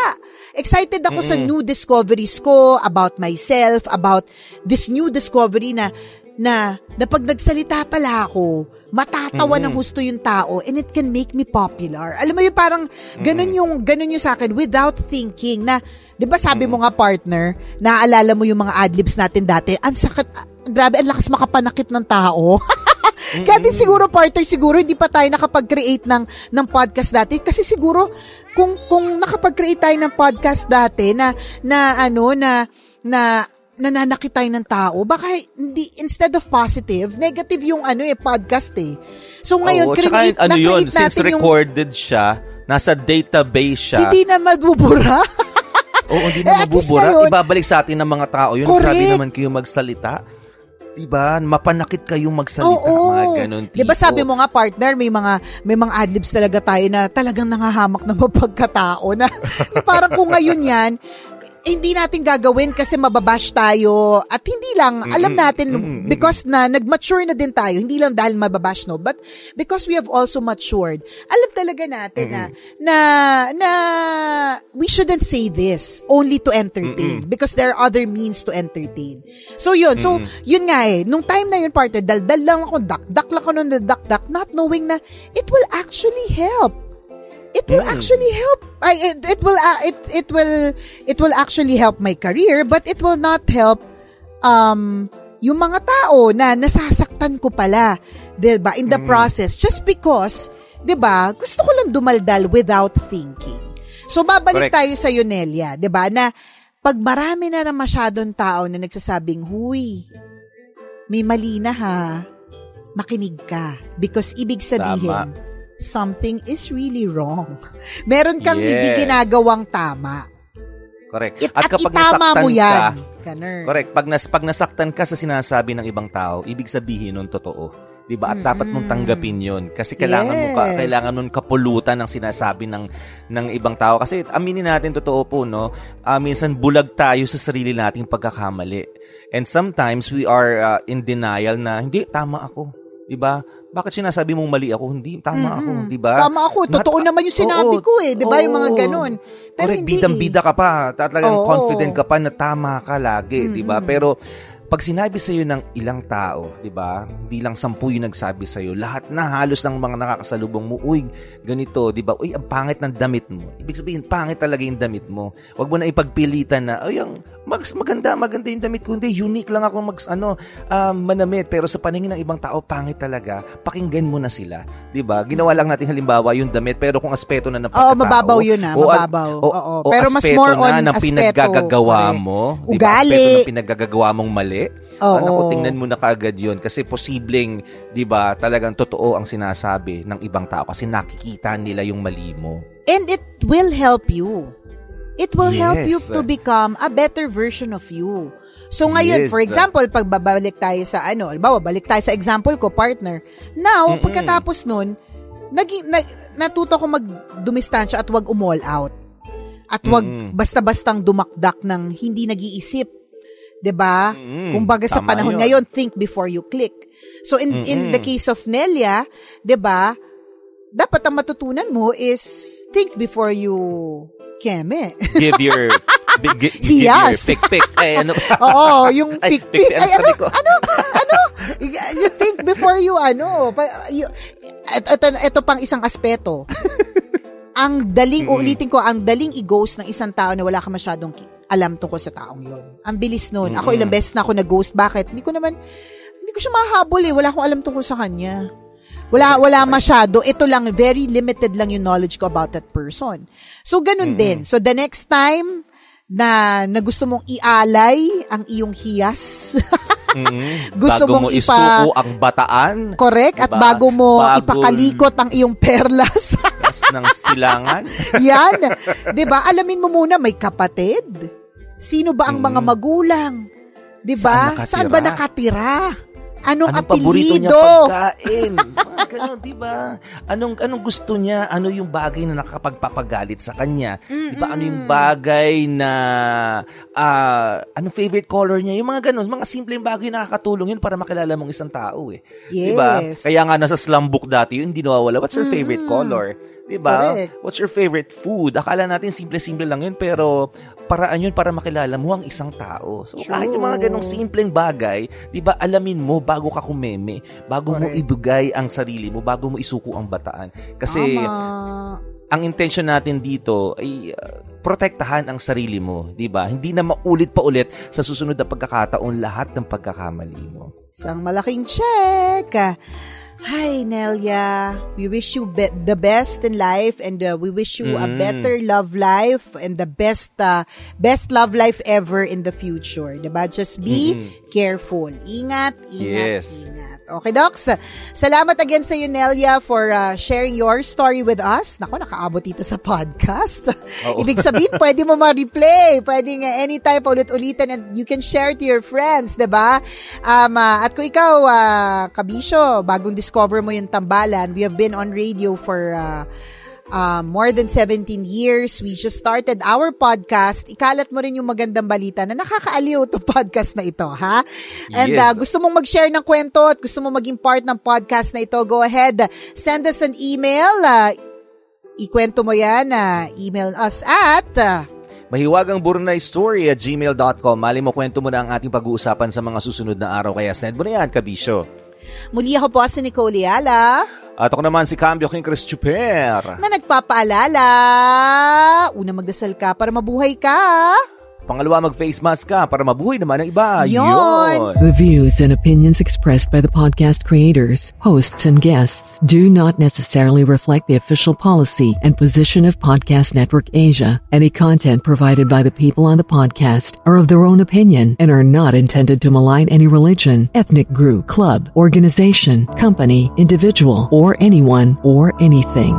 S2: Excited ako sa
S3: Mm-mm.
S2: new discoveries ko about myself, about this new discovery na na, na pag nagsalita pala ako, matatawa
S3: Mm-mm.
S2: ng husto yung tao and it can make me popular. Alam mo yung parang ganun yung ganun yung sa akin without thinking na 'di ba sabi mo nga partner, naaalala mo yung mga adlibs natin dati, ang sakit ah, grabe ang lakas makapanakit ng tao. Kaya din siguro partner siguro hindi pa tayo nakapag-create ng ng podcast dati kasi siguro kung kung nakapag-create tayo ng podcast dati na na ano na na nananakit tayo ng tao, baka hindi, instead of positive, negative yung ano eh, podcast eh. So ngayon,
S3: Oo,
S2: create,
S3: tsaka, ano yun,
S2: na-create
S3: since
S2: natin yung,
S3: recorded siya, nasa database siya.
S2: hindi na madbubura.
S3: Oo, hindi
S2: Eh,
S3: na
S2: least
S3: mabubura.
S2: ngayon-
S3: Ibabalik sa atin ng mga tao yun.
S2: Correct.
S3: Grabe naman kayo magsalita. Diba? Mapanakit kayong magsalita.
S2: Oo.
S3: Mga ganun tipo.
S2: Di ba sabi mo nga partner, may mga may mga adlibs talaga tayo na talagang nangahamak na mapagkatao na parang kung ngayon yan, hindi natin gagawin kasi mababash tayo. At hindi lang alam natin because na nag-mature na din tayo hindi lang dahil mababash no? But because we have also matured alam talaga natin na na na we shouldn't say this only to entertain because there are other means to entertain. So yun. So yun nga eh nung time na yun partner daldal lang ako dak-dak lang ako nung dak-dak not knowing na it will actually help it will
S3: Mm.
S2: actually help I, it, it will uh, it it will it will actually help my career but it will not help um yung mga tao na nasasaktan ko pala 'di ba in the process just because 'di ba gusto ko lang dumaldal without thinking so babalik
S3: Correct.
S2: tayo sa Yonelia 'di ba na pag marami na na masyadong tao na nagsasabing huy may mali na ha makinig ka because ibig sabihin
S3: Tama.
S2: Something is really wrong. Meron kang hindi
S3: Yes.
S2: ginagawang tama.
S3: Correct.
S2: It, at, itama
S3: nasaktan
S2: mo yan.
S3: ka,
S2: Ganun.
S3: correct. Pag, nas, pag nasaktan ka sa sinasabi ng ibang tao, ibig sabihin nun totoo. 'di ba? At dapat mong tanggapin 'yon kasi kailangan mo ka,
S2: Yes.
S3: kailangan nun kapulutan ng sinasabi ng ng ibang tao kasi aminin natin totoo po no, ah, minsan bulag tayo sa sarili nating pagkakamali. And sometimes we are ah, in denial na hindi tama ako, 'di ba? Bakit sinasabi mong mali ako? Hindi tama ako, 'di ba?
S2: Tama ako. Totoo
S3: Mat-
S2: naman yung sinabi
S3: Oo,
S2: ko eh. Di ba? Yung mga ganun. Pero
S3: Correct,
S2: hindi.
S3: bidang-bida ka pa. Talagang
S2: Oo.
S3: confident ka pa na tama ka lagi, 'di ba? Pero pag sinabi sa iyo ng ilang tao, 'di ba? Hindi lang sampu yung nagsabi sa iyo, lahat na halos ng mga nakakasalubong mo, uy, ganito, 'di ba? Uy, ang pangit ng damit mo. Ibig sabihin, pangit talaga yung damit mo. Huwag mo na ipagpilitan na, ay, ang mag, maganda, maganda yung damit ko. Hindi, unique lang ako mag, ano, um, manamit. Pero sa paningin ng ibang tao, pangit talaga. Pakinggan mo na sila. 'di ba? Ginawa lang natin halimbawa yung damit, pero kung aspeto na ng
S2: Oo,
S3: pagkatao.
S2: mababaw yun ah.
S3: o
S2: Mababaw.
S3: o-
S2: Oo.
S3: o
S2: Pero mas
S3: aspeto
S2: more
S3: na
S2: on
S3: ng
S2: aspeto.
S3: pinaggagawa
S2: Correct.
S3: mo. di ba? Aspeto ng pinaggagawa mong mali.
S2: Oo.
S3: Ah, naku, tingnan mo na kaagad yun. Kasi posibleng, di ba, talagang totoo ang sinasabi ng ibang tao kasi nakikita nila yung mali mo.
S2: And it will help you. It will help you
S3: Yes.
S2: to become a better version of you. So ngayon,
S3: Yes.
S2: for example, pag babalik tayo sa ano, halimbawa, balik tayo sa example ko, partner. Now,
S3: Mm-mm.
S2: pagkatapos nun, naging, na, natuto ko magdumistansya at wag umall out. At wag
S3: Mm-mm.
S2: basta-bastang dumakdak ng hindi nag-iisip. 'Di ba?
S3: Mm-mm.
S2: Kumbaga sa panahon
S3: yun.
S2: ngayon, think before you click. So in in
S3: Mm-mm.
S2: the case of Nelia, 'di ba? Dapat ang matutunan mo is think before you keme.
S3: Give your... bi- gi- give your
S2: Hiyas.
S3: pick-pick. Eh, ano?
S2: Oo, yung
S3: Ay,
S2: pick-pick.
S3: pick-pick. Ano
S2: Ay, ano,
S3: sabi ko?
S2: ano, ano? You think before you, ano, you, ito, ito, pang isang aspeto. ang daling,
S3: Mm-mm.
S2: ulitin ko, ang daling i-ghost ng isang tao na wala ka masyadong alam tungkol sa taong yon. Ang bilis nun. Ako ilang beses na ako nag-ghost. Bakit? Hindi ko naman, hindi ko siya mahabol eh. Wala akong alam tungkol sa kanya. Wala wala masyado. Ito lang very limited lang yung knowledge ko about that person. So ganun din. So the next time na na gusto mong ialay ang iyong hiyas.
S3: Mm.
S2: Gusto
S3: Bago
S2: mong
S3: mo
S2: ipa-
S3: isuko ang bataan.
S2: Correct? At
S3: Diba?
S2: bago mo
S3: Bago-
S2: ipakalikot ang iyong perlas.
S3: Ng silangan.
S2: Yan. ba? Alamin mo muna may kapatid. Sino ba ang mga magulang? 'Di ba?
S3: Mm. Saan nakatira?
S2: Saan ba nakatira? Anong,
S3: Anong paborito niya pagkain? Mga ganun, di ba? Anong, anong gusto niya? Ano yung bagay na nakakapagpapagalit sa kanya? Di ba? Ano yung bagay na, ah, anong favorite color niya? Yung mga ganun, mga simpleng bagay na nakakatulong yun para makilala mong isang tao eh. Di ba?
S2: Yes.
S3: Kaya nga nasa slum book dati yun, hindi nawawala. What's your favorite color? Di ba?
S2: Correct.
S3: What's your favorite food? Akala natin simple-simple lang yun, pero paraan yun para makilala mo ang isang tao. So, kahit yung mga ganong simpleng bagay, di ba, alamin mo bago ka kumeme, bago mo
S2: Correct.
S3: ibigay ang sarili mo, bago mo isuko ang bataan. Kasi,
S2: Tama.
S3: ang intention natin dito ay uh, protektahan ang sarili mo, di ba? Hindi na maulit pa ulit sa susunod na pagkakataon lahat ng pagkakamali mo.
S2: Isang malaking check. Hi, Nelia. We wish you be- the best in life and uh, we wish you a
S3: Mm.
S2: better love life and the best uh, best love life ever in the future. Diba? Just be
S3: Mhm.
S2: careful. Ingat, ingat,
S3: Yes.
S2: ingat. Okay, Docs? Salamat again sa iyo, Nelia, for uh, sharing your story with us. Nako, nakaabot dito sa podcast. Ibig sabihin, pwede mo ma-replay. Pwede nga anytime paulit-ulitan and you can share to your friends, 'di ba? Um, ah, at kung ikaw, uh, Kabisyo, bagong discover mo yung tambalan, we have been on radio for uh, uh, more than 17 years. We just started our podcast. Ikalat mo rin yung magandang balita na nakakaaliw itong podcast na ito, ha? And
S3: Yes.
S2: uh, gusto mong mag-share ng kwento at gusto mong maging part ng podcast na ito, go ahead. Send us an email. Uh, ikwento mo yan. Uh, email us at... uh,
S3: Mahiwagang Burnay Story at gmail.com. Mali mo kwento mo na ang ating pag-uusapan sa mga susunod na araw. Kaya send mo na yan, Kabisyo.
S2: muli ako po si Nicole Yala
S3: At ako naman si Cambio King Chris Chuper.
S2: na nagpapaalala. Una magdasal ka para mabuhay ka.
S3: Pangalawa, mag-face mask ka para mabuhay naman ang iba.
S2: Yon.
S6: The views and opinions expressed by the podcast creators, hosts, and guests do not necessarily reflect the official policy and position of Podcast Network Asia. Any content provided by the people on the podcast are of their own opinion and are not intended to malign any religion, ethnic group, club, organization, company, individual, or anyone or anything.